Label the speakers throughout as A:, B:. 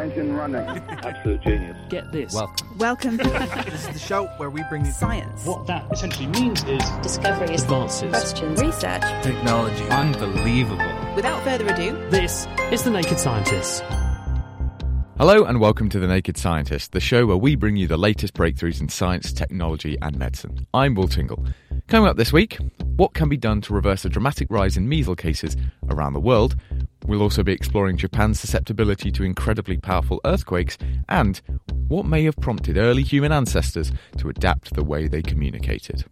A: Engine running.
B: Absolute genius.
C: Get this.
D: Welcome.
E: Welcome.
D: This is the show where we bring you
E: Science.
B: What that essentially means is
F: Discoveries,
C: Advances.
F: questions,
E: Research.
D: technology.
G: Unbelievable.
E: Without further ado,
C: This is The Naked Scientists.
G: Hello and welcome to The Naked Scientist, the show where we bring you the latest breakthroughs in science, technology, and medicine. I'm Will Tingle. Coming up this week, what can be done to reverse a dramatic rise in measles cases around the world? We'll also be exploring Japan's susceptibility to incredibly powerful earthquakes and what may have prompted early human ancestors to adapt the way they communicated.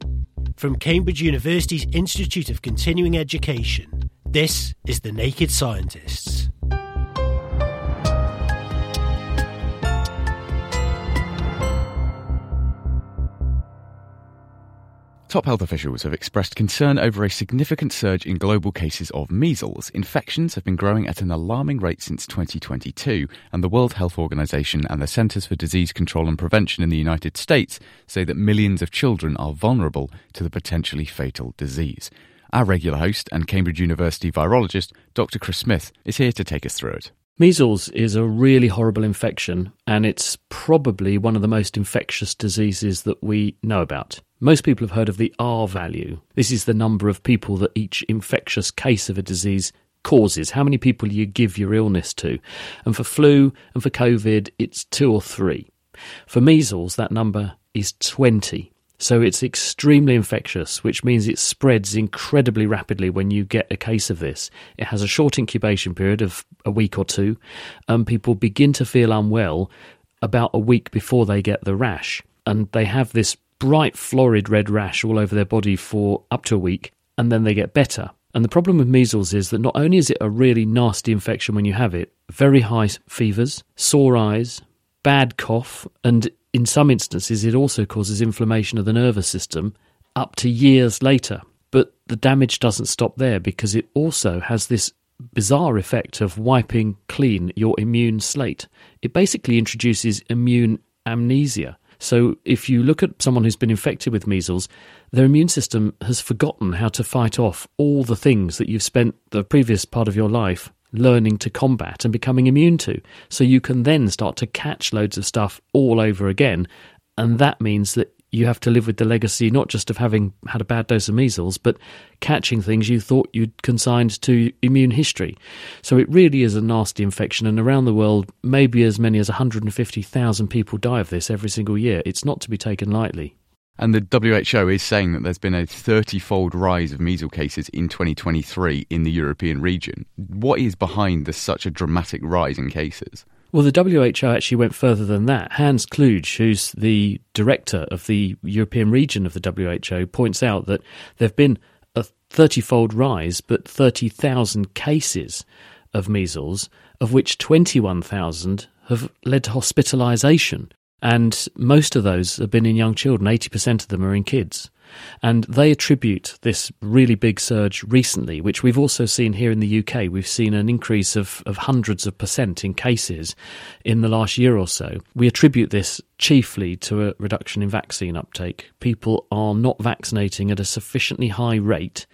H: From Cambridge University's Institute of Continuing Education, this is The Naked Scientists.
G: Top health officials have expressed concern over a significant surge in global cases of measles. Infections have been growing at an alarming rate since 2022, and the World Health Organization and the Centers for Disease Control and Prevention in the United States say that millions of children are vulnerable to the potentially fatal disease. Our regular host and Cambridge University virologist, Dr. Chris Smith, is here to take us through it.
C: Measles is a really horrible infection, and it's probably one of the most infectious diseases that we know about. Most people have heard of the R value. This is the number of people that each infectious case of a disease causes, how many people you give your illness to. And for flu and for COVID, it's two or three. For measles, that number is 20. So it's extremely infectious, which means it spreads incredibly rapidly when you get a case of this. It has a short incubation period of a week or two, and people begin to feel unwell about a week before they get the rash. And they have this bright, florid red rash all over their body for up to a week, and then they get better. And the problem with measles is that not only is it a really nasty infection when you have it, very high fevers, sore eyes, bad cough, and in some instances, it also causes inflammation of the nervous system up to years later. But the damage doesn't stop there because it also has this bizarre effect of wiping clean your immune slate. It basically introduces immune amnesia. So, if you look at someone who's been infected with measles, their immune system has forgotten how to fight off all the things that you've spent the previous part of your life learning to combat and becoming immune to. So you can then start to catch loads of stuff all over again. And that means that you have to live with the legacy not just of having had a bad dose of measles, but catching things you thought you'd consigned to immune history. So it really is a nasty infection. And around the world, maybe as many as 150,000 people die of this every single year. It's not to be taken lightly.
G: And the WHO is saying that there's been a 30 fold rise of measles cases in 2023 in the European region. What is behind such a dramatic rise in cases?
C: Well, the WHO actually went further than that. Hans Kluge, who's the director of the European region of the WHO, points out that there have been a 30 fold rise, but 30,000 cases of measles, of which 21,000 have led to hospitalisation. And most of those have been in young children, 80% of them are in kids. And they attribute this really big surge recently, which we've also seen here in the UK. We've seen an increase of, of hundreds of percent in cases in the last year or so. We attribute this chiefly to a reduction in vaccine uptake. People are not vaccinating at a sufficiently high rate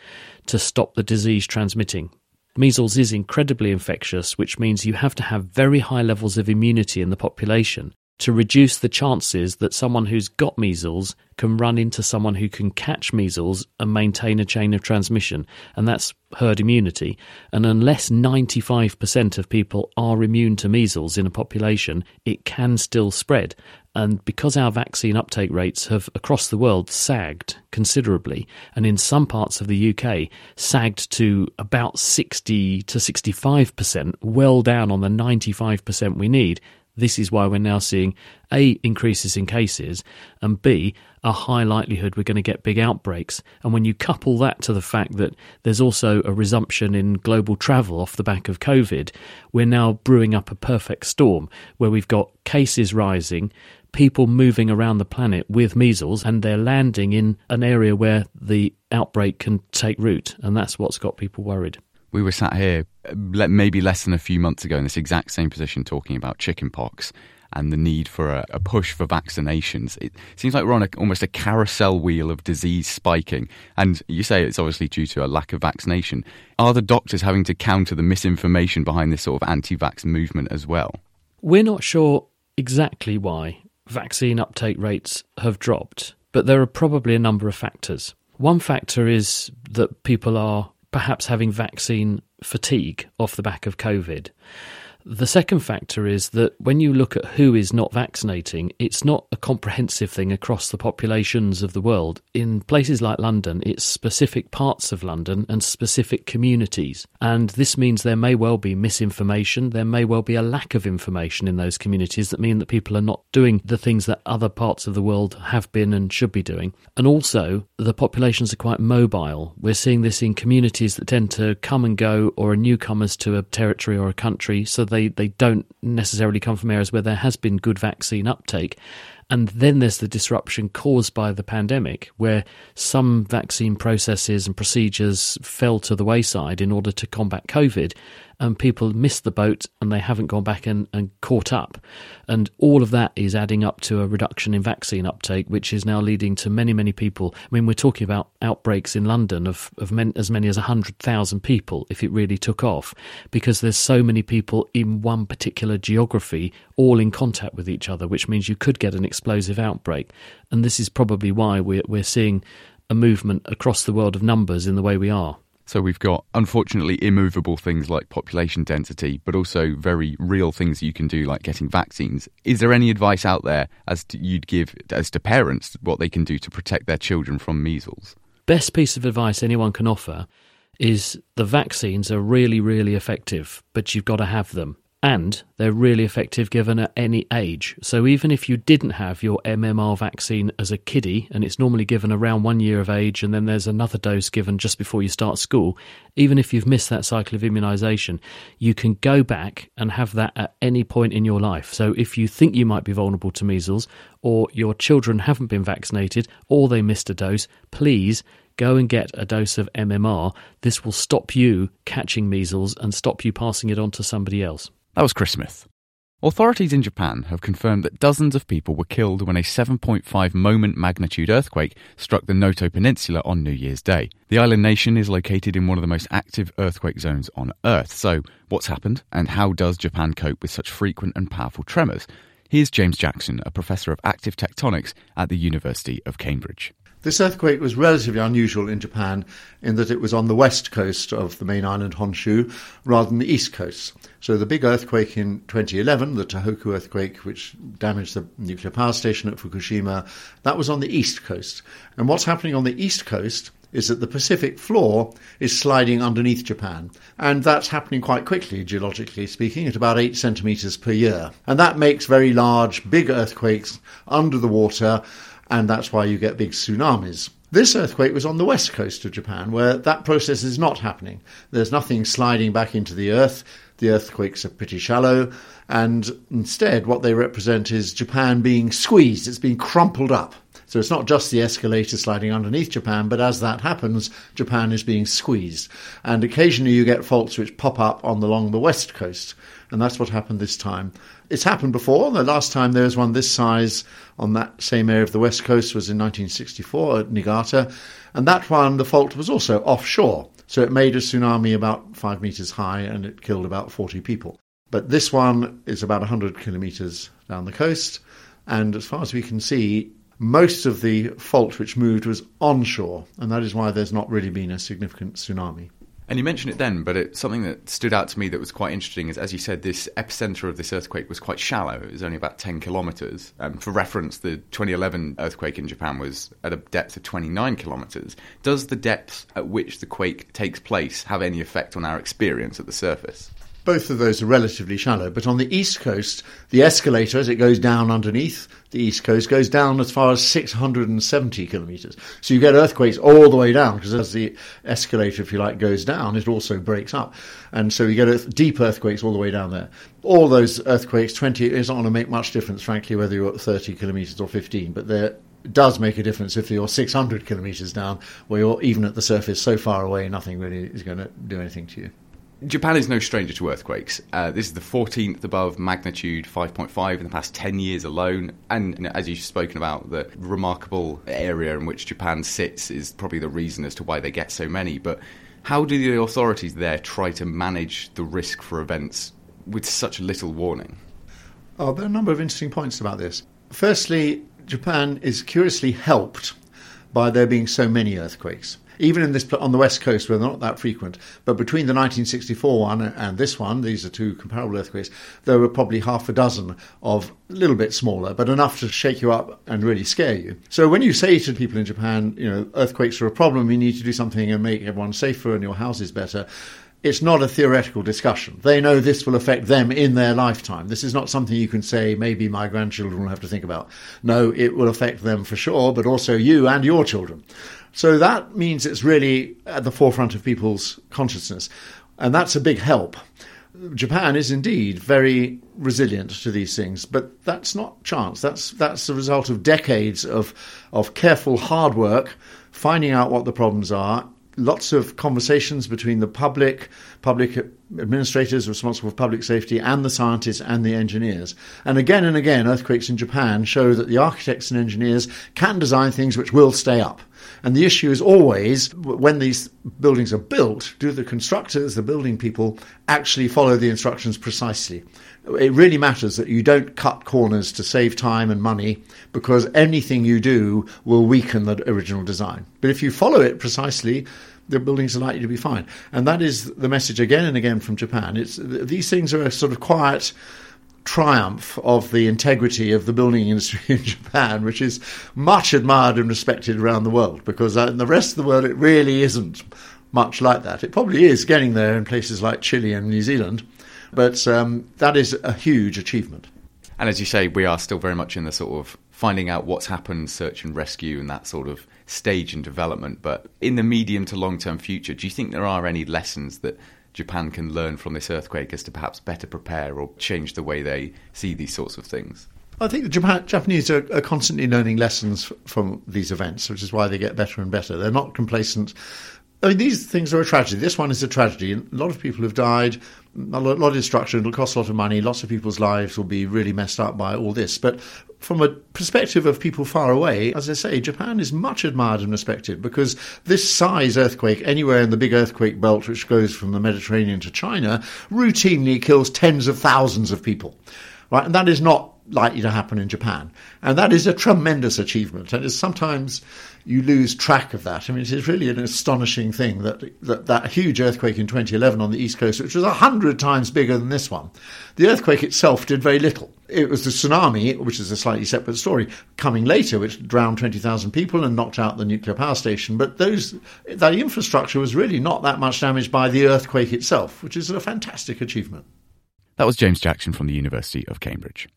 C: to stop the disease transmitting. Measles is incredibly infectious, which means you have to have very high levels of immunity in the population to reduce the chances that someone who's got measles can run into someone who can catch measles and maintain a chain of transmission. And that's herd immunity. And unless 95% of people are immune to measles in a population, it can still spread. And because our vaccine uptake rates have across the world sagged considerably, and in some parts of the UK sagged to about 60 to 65%, well down on the 95% we need, This is why we're now seeing A, increases in cases, and B, a high likelihood we're going to get big outbreaks. And when you couple that to the fact that there's also a resumption in global travel off the back of COVID, we're now brewing up a perfect storm where we've got cases rising, people moving around the planet with measles, and they're landing in an area where the outbreak can take root. And that's what's got people worried
G: we were sat here uh, maybe less than a few months ago in this exact same position talking about chickenpox and the need for a, a, push for vaccinations. It seems like we're on a, almost a carousel wheel of disease spiking. And you say it's obviously due to a lack of vaccination. Are the doctors having to counter the misinformation behind this sort of anti vax movement as well?
C: We're not sure exactly why vaccine uptake rates have dropped, but there are probably a number of factors. One factor is that people are perhaps having vaccine fatigue off the back of COVID. The second factor is that when you look at who is not vaccinating, it's not a comprehensive thing across the populations of the world. In places like London, it's specific parts of London and specific communities. And this means there may well be misinformation, there may well be a lack of information in those communities that mean that people are not doing the things that other parts of the world have been and should be doing. And also, the populations are quite mobile. We're seeing this in communities that tend to come and go or are newcomers to a territory or a country. So they, they don't necessarily come from areas where there has been good vaccine uptake. And then there's the disruption caused by the pandemic, where some vaccine processes and procedures fell to the wayside in order to combat COVID and people missed the boat and they haven't gone back and, and caught up. And all of that is adding up to a reduction in vaccine uptake, which is now leading to many, many people. I mean, we're talking about outbreaks in London of, of men, as many as 100,000 people if it really took off, because there's so many people in one particular geography all in contact with each other, which means you could get an explosive outbreak. And this is probably why we're, we're seeing a movement across the world of numbers in the way we are.
G: So we've got unfortunately immovable things like population density, but also very real things you can do like getting vaccines. Is there any advice out there as to, you'd give as to parents what they can do to protect their children from measles?
C: Best piece of advice anyone can offer is the vaccines are really really effective, but you've got to have them and they're really effective given at any age. So even if you didn't have your MMR vaccine as a kiddie, and it's normally given around one year of age, and then there's another dose given just before you start school, even if you've missed that cycle of immunisation, you can go back and have that at any point in your life. So if you think you might be vulnerable to measles, or your children haven't been vaccinated, or they missed a dose, please go and get a dose of MMR. This will stop you catching measles and stop you passing it on to somebody else.
G: That was Chris Smith. Authorities in Japan have confirmed that dozens of people were killed when a 7.5 moment magnitude earthquake struck the Noto Peninsula on New Year's Day. The island nation is located in one of the most active earthquake zones on Earth. So, what's happened, and how does Japan cope with such frequent and powerful tremors? Here's James Jackson, a professor of active tectonics at the University of Cambridge.
E: This earthquake was relatively unusual in Japan in that it was on the west coast of the main island Honshu rather than the east coast. So the big earthquake in 2011, the Tohoku earthquake, which damaged the nuclear power station at Fukushima, that was on the east coast. And what's happening on the east coast is that the Pacific floor is sliding underneath Japan. And that's happening quite quickly, geologically speaking, at about 8 centimetres per year. And that makes very large, big earthquakes under the water and that's why you get big tsunamis. This earthquake was on the west coast of Japan, where that process is not happening. There's nothing sliding back into the earth. The earthquakes are pretty shallow, and instead, what they represent is Japan being squeezed, it's being crumpled up. So it's not just the escalator sliding underneath Japan, but as that happens, Japan is being squeezed. And occasionally you get faults which pop up on the, along the west coast. And that's what happened this time. It's happened before. The last time there was one this size on that same area of the west coast was in 1964 at Niigata, and that one the fault was also offshore, so it made a tsunami about five meters high and it killed about 40 people. But this one is about 100 kilometers down the coast, and as far as we can see, most of the fault which moved was onshore, and that is why there's not really been a significant tsunami.
G: And you mentioned it then, but it, something that stood out to me that was quite interesting is, as you said, this epicenter of this earthquake was quite shallow. It was only about 10 kilometers. Um, for reference, the 2011 earthquake in Japan was at a depth of 29 kilometers. Does the depth at which the quake takes place have any effect on our experience at the surface?
E: Both of those are relatively shallow. But on the east coast, the escalator, as it goes down underneath the east coast, goes down as far as 670 kilometres. So you get earthquakes all the way down, because as the escalator, if you like, goes down, it also breaks up. And so you get deep earthquakes all the way down there. All those earthquakes, 20, it's not going to make much difference, frankly, whether you're at 30 kilometres or 15, but they're does make a difference if you're 600 kilometres down, where you're even at the surface so far away, nothing really is going to do anything to you.
G: Japan is no stranger to earthquakes. Uh, this is the 14th above magnitude 5.5 in the past 10 years alone. And as you've spoken about, the remarkable area in which Japan sits is probably the reason as to why they get so many. But how do the authorities there try to manage the risk for events with such little warning?
E: Oh, there are a number of interesting points about this. Firstly, Japan is curiously helped by there being so many earthquakes even in this on the west coast where they're not that frequent. But between the 1964 one and this one, these are two comparable earthquakes. There were probably half a dozen of a little bit smaller, but enough to shake you up and really scare you. So when you say to people in Japan, you know, earthquakes are a problem, you need to do something and make everyone safer and your houses better it's not a theoretical discussion. They know this will affect them in their lifetime. This is not something you can say, maybe my grandchildren will have to think about. No, it will affect them for sure, but also you and your children. So that means it's really at the forefront of people's consciousness. And that's a big help. Japan is indeed very resilient to these things, but that's not chance. That's that's the result of decades of of careful hard work, finding out what the problems are, lots of conversations between the public, public administrators responsible for public safety, and the scientists and the engineers. And again and again, earthquakes in Japan show that the architects and engineers can design things which will stay up. And the issue is always when these buildings are built, do the constructors, the building people, actually follow the instructions precisely? It really matters that you don't cut corners to save time and money because anything you do will weaken the original design. But if you follow it precisely, the buildings are likely to be fine. And that is the message again and again from Japan. It's these things are a sort of quiet triumph of the integrity of the building industry in Japan, which is much admired and respected around the world, because uh, in the rest of the world it really isn't much like that. It probably is getting there in places like Chile and New Zealand, but um, that is a huge achievement.
G: And as you say, we are still very much in the sort of finding out what's happened, search and rescue, and that sort of stage in development. But in the medium to long term future, do you think there are any lessons that Japan can learn from this earthquake as to perhaps better prepare or change the way they see these sorts of things?
E: I think the Japan, Japanese are, are, constantly learning lessons from these events, which is why they get better and better. They're not complacent. I mean, these things are a tragedy. This one is a tragedy. A lot of people have died, a lot of destruction. It'll cost a lot of money. Lots of people's lives will be really messed up by all this. But from a perspective of people far away, as I say, Japan is much admired and respected because this size earthquake anywhere in the big earthquake belt, which goes from the Mediterranean to China, routinely kills tens of thousands of people. Right? And that is not likely to happen in Japan. And that is a tremendous achievement. And it's sometimes you lose track of that. I mean, it is really an astonishing thing that that, that huge earthquake in 2011 on the East Coast, which was a hundred times bigger than this one, the earthquake itself did very little. It was the tsunami, which is a slightly separate story, coming later, which drowned 20,000 people and knocked out the nuclear power station. But those, the infrastructure was really not that much damaged by the earthquake itself, which is a fantastic achievement.
G: That was James Jackson from the University of Cambridge.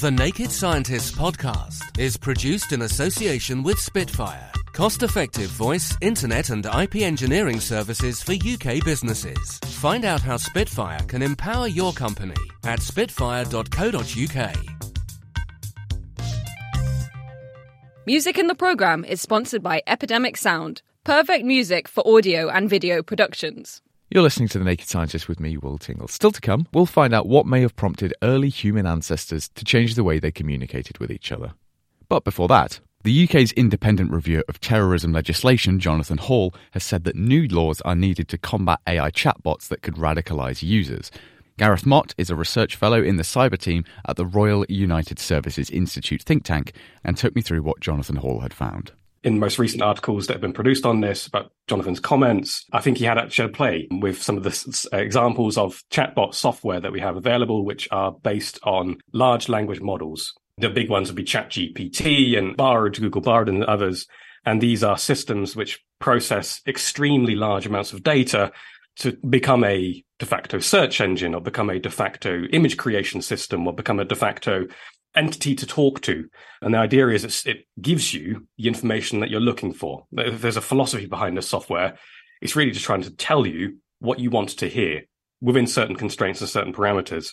F: The Naked Scientists podcast is produced in association with Spitfire, cost effective voice, internet, and IP engineering services for UK businesses. Find out how Spitfire can empower your company at spitfire.co.uk.
I: Music in the programme is sponsored by Epidemic Sound, perfect music for audio and video productions.
G: You're listening to The Naked Scientist with me, Will Tingle. Still to come, we'll find out what may have prompted early human ancestors to change the way they communicated with each other. But before that, the UK's independent reviewer of terrorism legislation, Jonathan Hall, has said that new laws are needed to combat AI chatbots that could radicalise users. Gareth Mott is a research fellow in the cyber team at the Royal United Services Institute think tank and took me through what Jonathan Hall had found
J: in most recent articles that have been produced on this about Jonathan's comments, I think he had actually a play with some of the examples of chatbot software that we have available, which are based on large language models. The big ones would be ChatGPT and Bard, Google Bard and others. And these are systems which process extremely large amounts of data to become a de facto search engine or become a de facto image creation system or become a de facto entity to talk to. And the idea is it gives you the information that you're looking for. There's a philosophy behind this software, it's really just trying to tell you what you want to hear within certain constraints and certain parameters.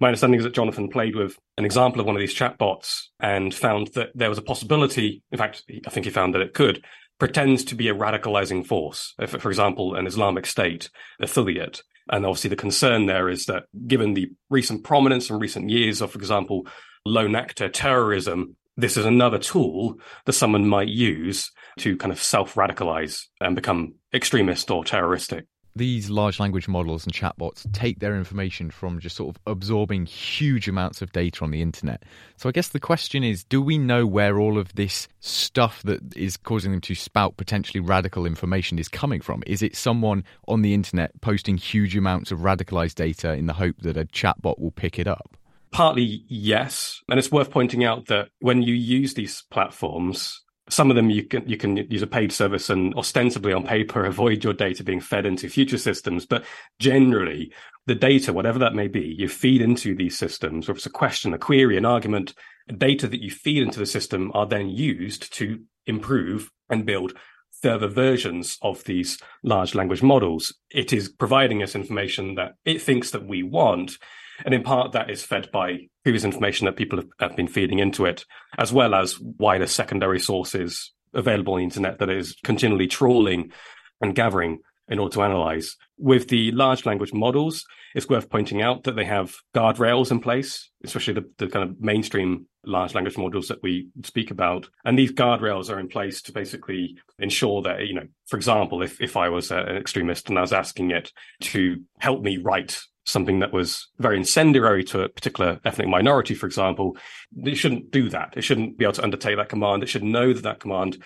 J: My understanding is that Jonathan played with an example of one of these chatbots and found that there was a possibility. In fact, I think he found that it could pretend to be a radicalizing force. For example, an Islamic State affiliate. And obviously, the concern there is that given the recent prominence and recent years of, for example, lone actor terrorism, this is another tool that someone might use to kind of self radicalize and become extremist or terroristic
G: these large language models and chatbots take their information from just sort of absorbing huge amounts of data on the internet. So I guess the question is do we know where all of this stuff that is causing them to spout potentially radical information is coming from? Is it someone on the internet posting huge amounts of radicalized data in the hope that a chatbot will pick it up?
J: Partly, yes. And it's worth pointing out that when you use these platforms, some of them you can you can use a paid service and ostensibly on paper avoid your data being fed into future systems but generally the data whatever that may be you feed into these systems whether it's a question a query an argument data that you feed into the system are then used to improve and build further versions of these large language models it is providing us information that it thinks that we want and in part, that is fed by previous information that people have, have been feeding into it, as well as wider secondary sources available on the internet that is continually trawling and gathering in order to analyze. With the large language models, it's worth pointing out that they have guardrails in place, especially the, the, kind of mainstream large language models that we speak about. And these guardrails are in place to basically ensure that, you know, for example, if, if I was an extremist and I was asking it to help me write something that was very incendiary to a particular ethnic minority, for example, it shouldn't do that. It shouldn't be able to undertake that command. It should know that that command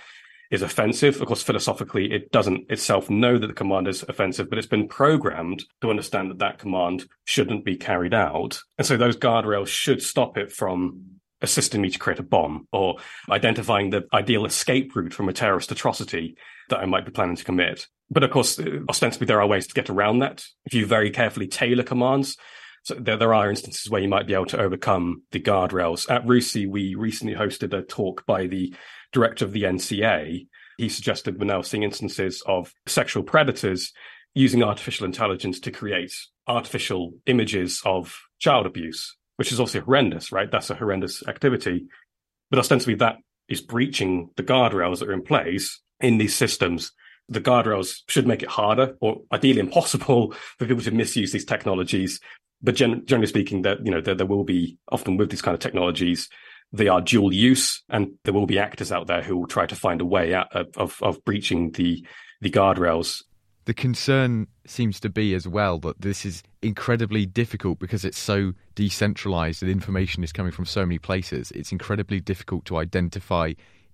J: is offensive. Of course, philosophically, it doesn't itself know that the command is offensive, but it's been programmed to understand that that command shouldn't be carried out. And so those guardrails should stop it from assisting me to create a bomb or identifying the ideal escape route from a terrorist atrocity that I might be planning to commit. But of course, uh, ostensibly, there are ways to get around that if you very carefully tailor commands. So there, there are instances where you might be able to overcome the guardrails. At RUSI, we recently hosted a talk by the director of the NCA. He suggested we're now seeing instances of sexual predators using artificial intelligence to create artificial images of child abuse, which is also horrendous, right? That's a horrendous activity. But ostensibly, that is breaching the guardrails that are in place in these systems the guardrails should make it harder or ideally impossible for people to misuse these technologies. But gen- generally speaking, that you know there, there will be often with these kind of technologies, they are dual use, and there will be actors out there who will try to find a way out of, of, of breaching the the guardrails.
G: The concern seems to be as well that this is incredibly difficult because it's so decentralized and information is coming from so many places. It's incredibly difficult to identify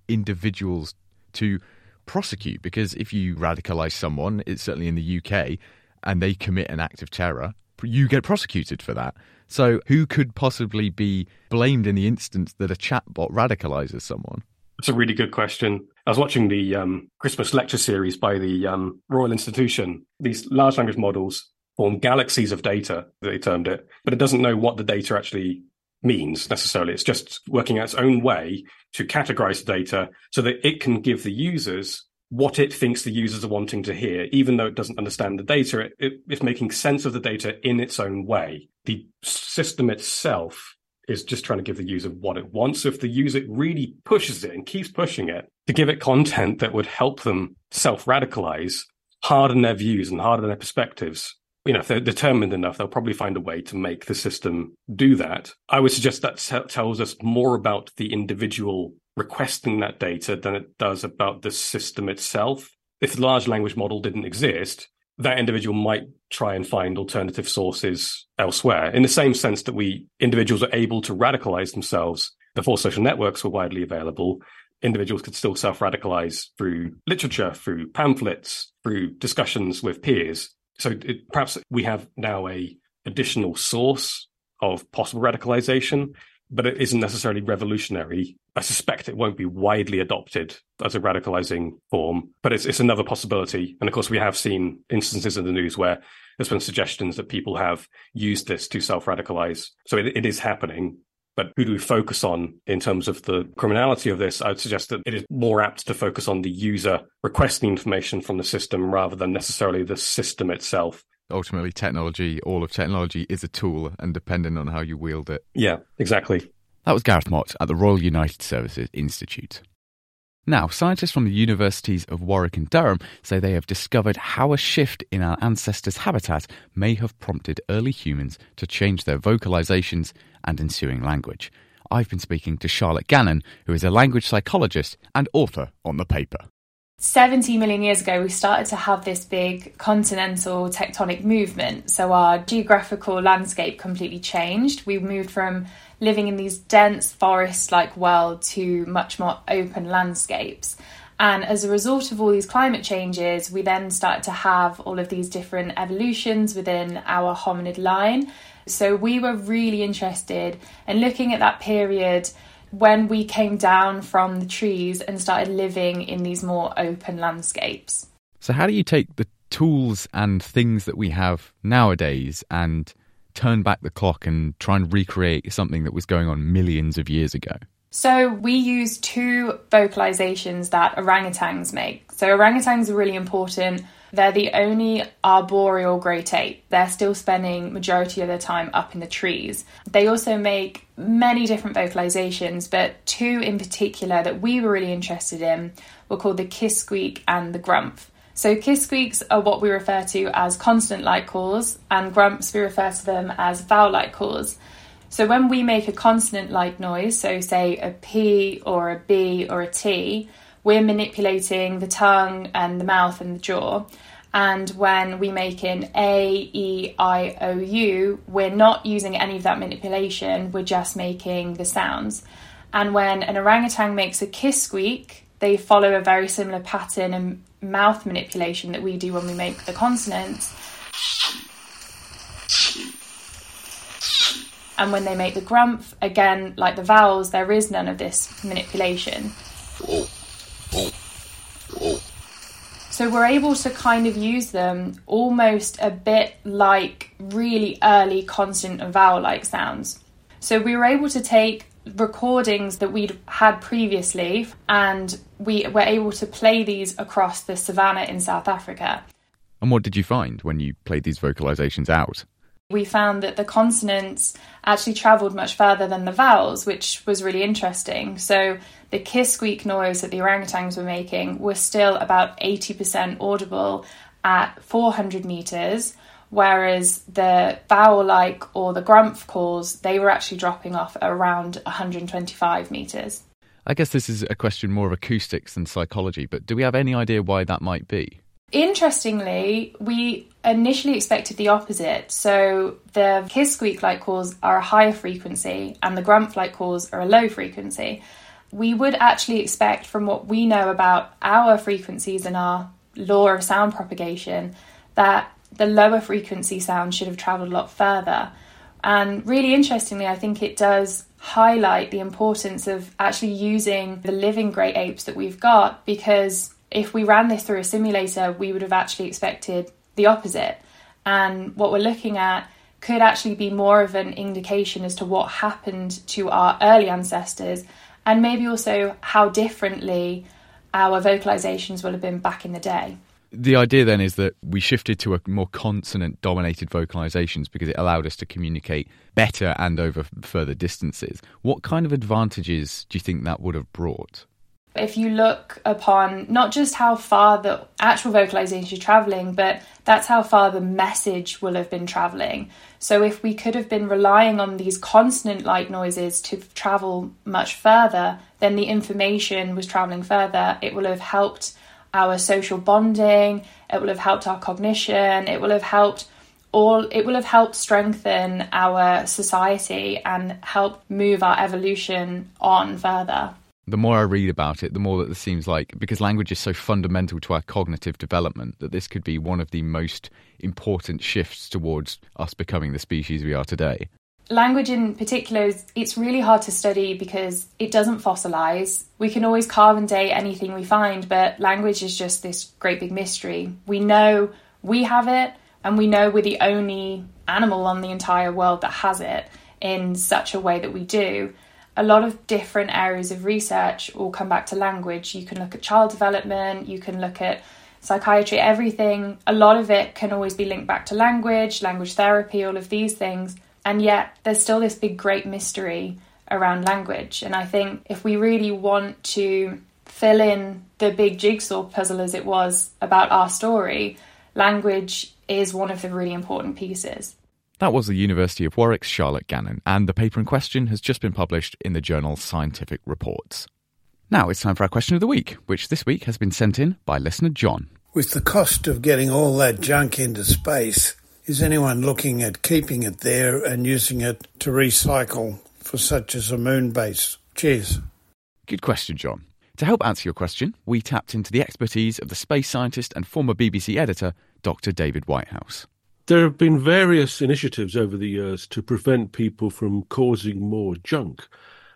G: individuals to prosecute because if you radicalize someone, it's certainly in the UK, and they commit an act of terror, you get prosecuted for that. So, who could possibly be blamed in the instance that a chatbot radicalizes someone?
J: That's a really good question. I was watching the um, Christmas lecture series by the um, Royal Institution. These large language models form galaxies of data, they termed it, but it doesn't know what the data actually means necessarily. It's just working out its own way to categorize data so that it can give the users what it thinks the users are wanting to hear, even though it doesn't understand the data. It, it, it's making sense of the data in its own way. The system itself is just trying to give the user what it wants. So if the user really pushes it and keeps pushing it to give it content that would help them self radicalize, harden their views and harden their perspectives, you know, if they're determined enough, they'll probably find a way to make the system do that. I would suggest that t- tells us more about the individual requesting that data than it does about the system itself. If the large language model didn't exist, that individual might try and find alternative sources elsewhere. In the same sense that we individuals are able to radicalize themselves before social networks were widely available, individuals could still self radicalize through literature, through pamphlets, through discussions with peers so it, perhaps we have now a additional source of possible radicalization but it isn't necessarily revolutionary. I suspect it won't be widely adopted as a radicalizing form, but it's, it's another possibility. And of course, we have seen instances in the news where there's been suggestions that people have used this to self radicalize. So it, it is happening. But who do we focus on in terms of the criminality of this? I would suggest that it is more apt to focus on the user requesting information from the system rather than necessarily the system itself.
G: Ultimately, technology, all of technology is a tool and dependent on how you wield it.
J: Yeah, exactly.
G: That was Gareth Mott at the Royal United Services Institute. Now, scientists from the universities of Warwick and Durham say they have discovered how a shift in our ancestors' habitat may have prompted early humans to change their vocalizations and ensuing language. I've been speaking to Charlotte Gannon, who is a language psychologist and author on the paper.
K: 70 million years ago, we started to have this big continental tectonic movement. So our geographical landscape completely changed. We moved from living in these dense forest like world to much more open landscapes. And as a result of all these climate changes, we then started to have all of these different evolutions within our hominid line. So we were really interested in looking at that period when we came down from the trees and started living in these more open landscapes.
G: So, how do you take the tools and things that we have nowadays and turn back the clock and try and recreate something that was going on millions of years ago?
K: So, we use two vocalizations that orangutans make. So, orangutans are really important. They're the only arboreal great ape. They're still spending majority of their time up in the trees. They also make many different vocalizations, but two in particular that we were really interested in were called the kiss squeak and the grumph. So kiss squeaks are what we refer to as consonant-like calls, and grumphs we refer to them as vowel-like calls. So when we make a consonant-like noise, so say a P or a B or a T, we're manipulating the tongue and the mouth and the jaw. And when we make an A, E, I, O, U, we're not using any of that manipulation, we're just making the sounds. And when an orangutan makes a kiss squeak, they follow a very similar pattern and mouth manipulation that we do when we make the consonants. And when they make the grumph, again, like the vowels, there is none of this manipulation. So we're able to kind of use them almost a bit like really early consonant and vowel like sounds. So we were able to take recordings that we'd had previously and we were able to play these across the savannah in South Africa.
G: And what did you find when you played these vocalizations out?
K: We found that the consonants actually travelled much further than the vowels, which was really interesting. So the kiss squeak noise that the orangutans were making was still about 80% audible at 400 metres, whereas the vowel like or the grumph calls, they were actually dropping off around 125 metres.
G: I guess this is a question more of acoustics than psychology, but do we have any idea why that might be?
K: Interestingly, we initially expected the opposite. So the kiss squeak like calls are a higher frequency and the grunt like calls are a low frequency. We would actually expect, from what we know about our frequencies and our law of sound propagation, that the lower frequency sound should have travelled a lot further. And really interestingly, I think it does highlight the importance of actually using the living great apes that we've got because if we ran this through a simulator, we would have actually expected the opposite. And what we're looking at could actually be more of an indication as to what happened to our early ancestors and maybe also how differently our vocalizations will have been back in the day.
G: The idea then is that we shifted to a more consonant dominated vocalizations because it allowed us to communicate better and over further distances. What kind of advantages do you think that would have brought?
K: If you look upon not just how far the actual vocalization is traveling, but that's how far the message will have been traveling. So, if we could have been relying on these consonant like noises to travel much further, then the information was traveling further. It will have helped our social bonding, it will have helped our cognition, it will have helped all it will have helped strengthen our society and help move our evolution on further
G: the more I read about it, the more that it seems like, because language is so fundamental to our cognitive development, that this could be one of the most important shifts towards us becoming the species we are today.
K: language in particular is it's really hard to study because it doesn't fossilize. We can always carve and date anything we find but language is just this great big mystery. We know we have it and we know we're the only animal on the entire world that has it in such a way that we do a lot of different areas of research all come back to language you can look at child development you can look at psychiatry everything a lot of it can always be linked back to language language therapy all of these things and yet there's still this big, great mystery around language. And I think if we really want to fill in the big jigsaw puzzle as it was about our story, language is one of the really important pieces.
G: That was the University of Warwick's Charlotte Gannon, and the paper in question has just been published in the journal Scientific Reports. Now it's time for our question of the week, which this week has been sent in by listener John.
L: With the cost of getting all that junk into space, is anyone looking at keeping it there and using it to recycle for such as a moon base? Cheers.
G: Good question, John. To help answer your question, we tapped into the expertise of the space scientist and former BBC editor, Dr. David Whitehouse.
M: There have been various initiatives over the years to prevent people from causing more junk.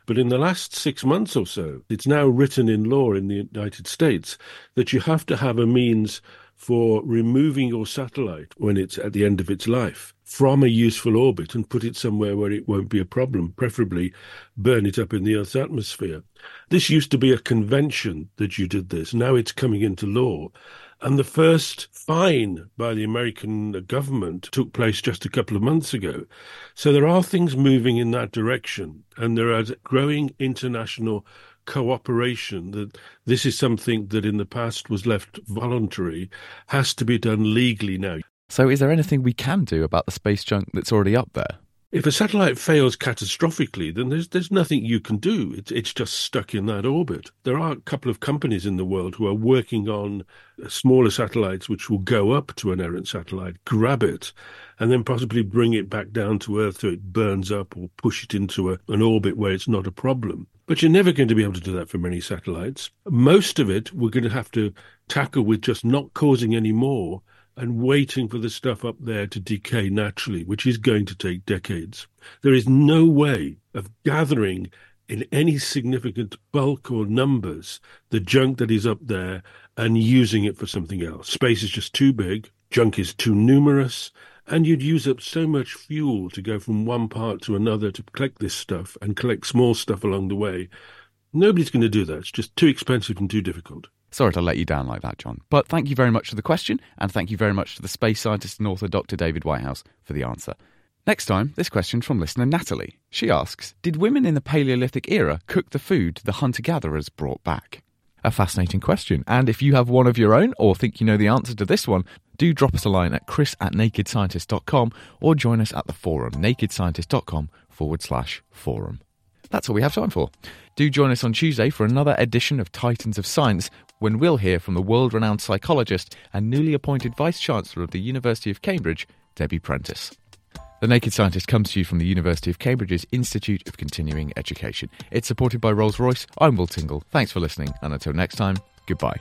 M: But in the last six months or so, it's now written in law in the United States that you have to have a means for removing your satellite when it's at the end of its life from a useful orbit and put it somewhere where it won't be a problem, preferably burn it up in the Earth's atmosphere. This used to be a convention that you did this. Now it's coming into law. And the first fine by the American government took place just a couple of months ago. So there are things moving in that direction, and there are growing international cooperation that this is something that in the past was left voluntary has to be done legally now.
G: So, is there anything we can do about the space junk that's already up there?
M: If a satellite fails catastrophically, then there's there's nothing you can do. It's it's just stuck in that orbit. There are a couple of companies in the world who are working on uh, smaller satellites which will go up to an errant satellite, grab it, and then possibly bring it back down to Earth so it burns up or push it into a, an orbit where it's not a problem. But you're never going to be able to do that for many satellites. Most of it we're going to have to tackle with just not causing any more and waiting for the stuff up there to decay naturally, which is going to take decades. There is no way of gathering in any significant bulk or numbers the junk that is up there and using it for something else. Space is just too big, junk is too numerous, and you'd use up so much fuel to go from one part to another to collect this stuff and collect small stuff along the way. Nobody's going to do that. It's just too expensive and too difficult.
G: Sorry to let you down like that, John. But thank you very much for the question, and thank you very much to the space scientist and author Dr. David Whitehouse for the answer. Next time, this question from listener Natalie. She asks Did women in the Paleolithic era cook the food the hunter gatherers brought back? A fascinating question, and if you have one of your own or think you know the answer to this one, do drop us a line at chris at nakedscientist.com or join us at the forum nakedscientist.com forward slash forum. That's all we have time for. Do join us on Tuesday for another edition of Titans of Science when we'll hear from the world renowned psychologist and newly appointed Vice Chancellor of the University of Cambridge, Debbie Prentice. The Naked Scientist comes to you from the University of Cambridge's Institute of Continuing Education. It's supported by Rolls Royce. I'm Will Tingle. Thanks for listening, and until next time, goodbye.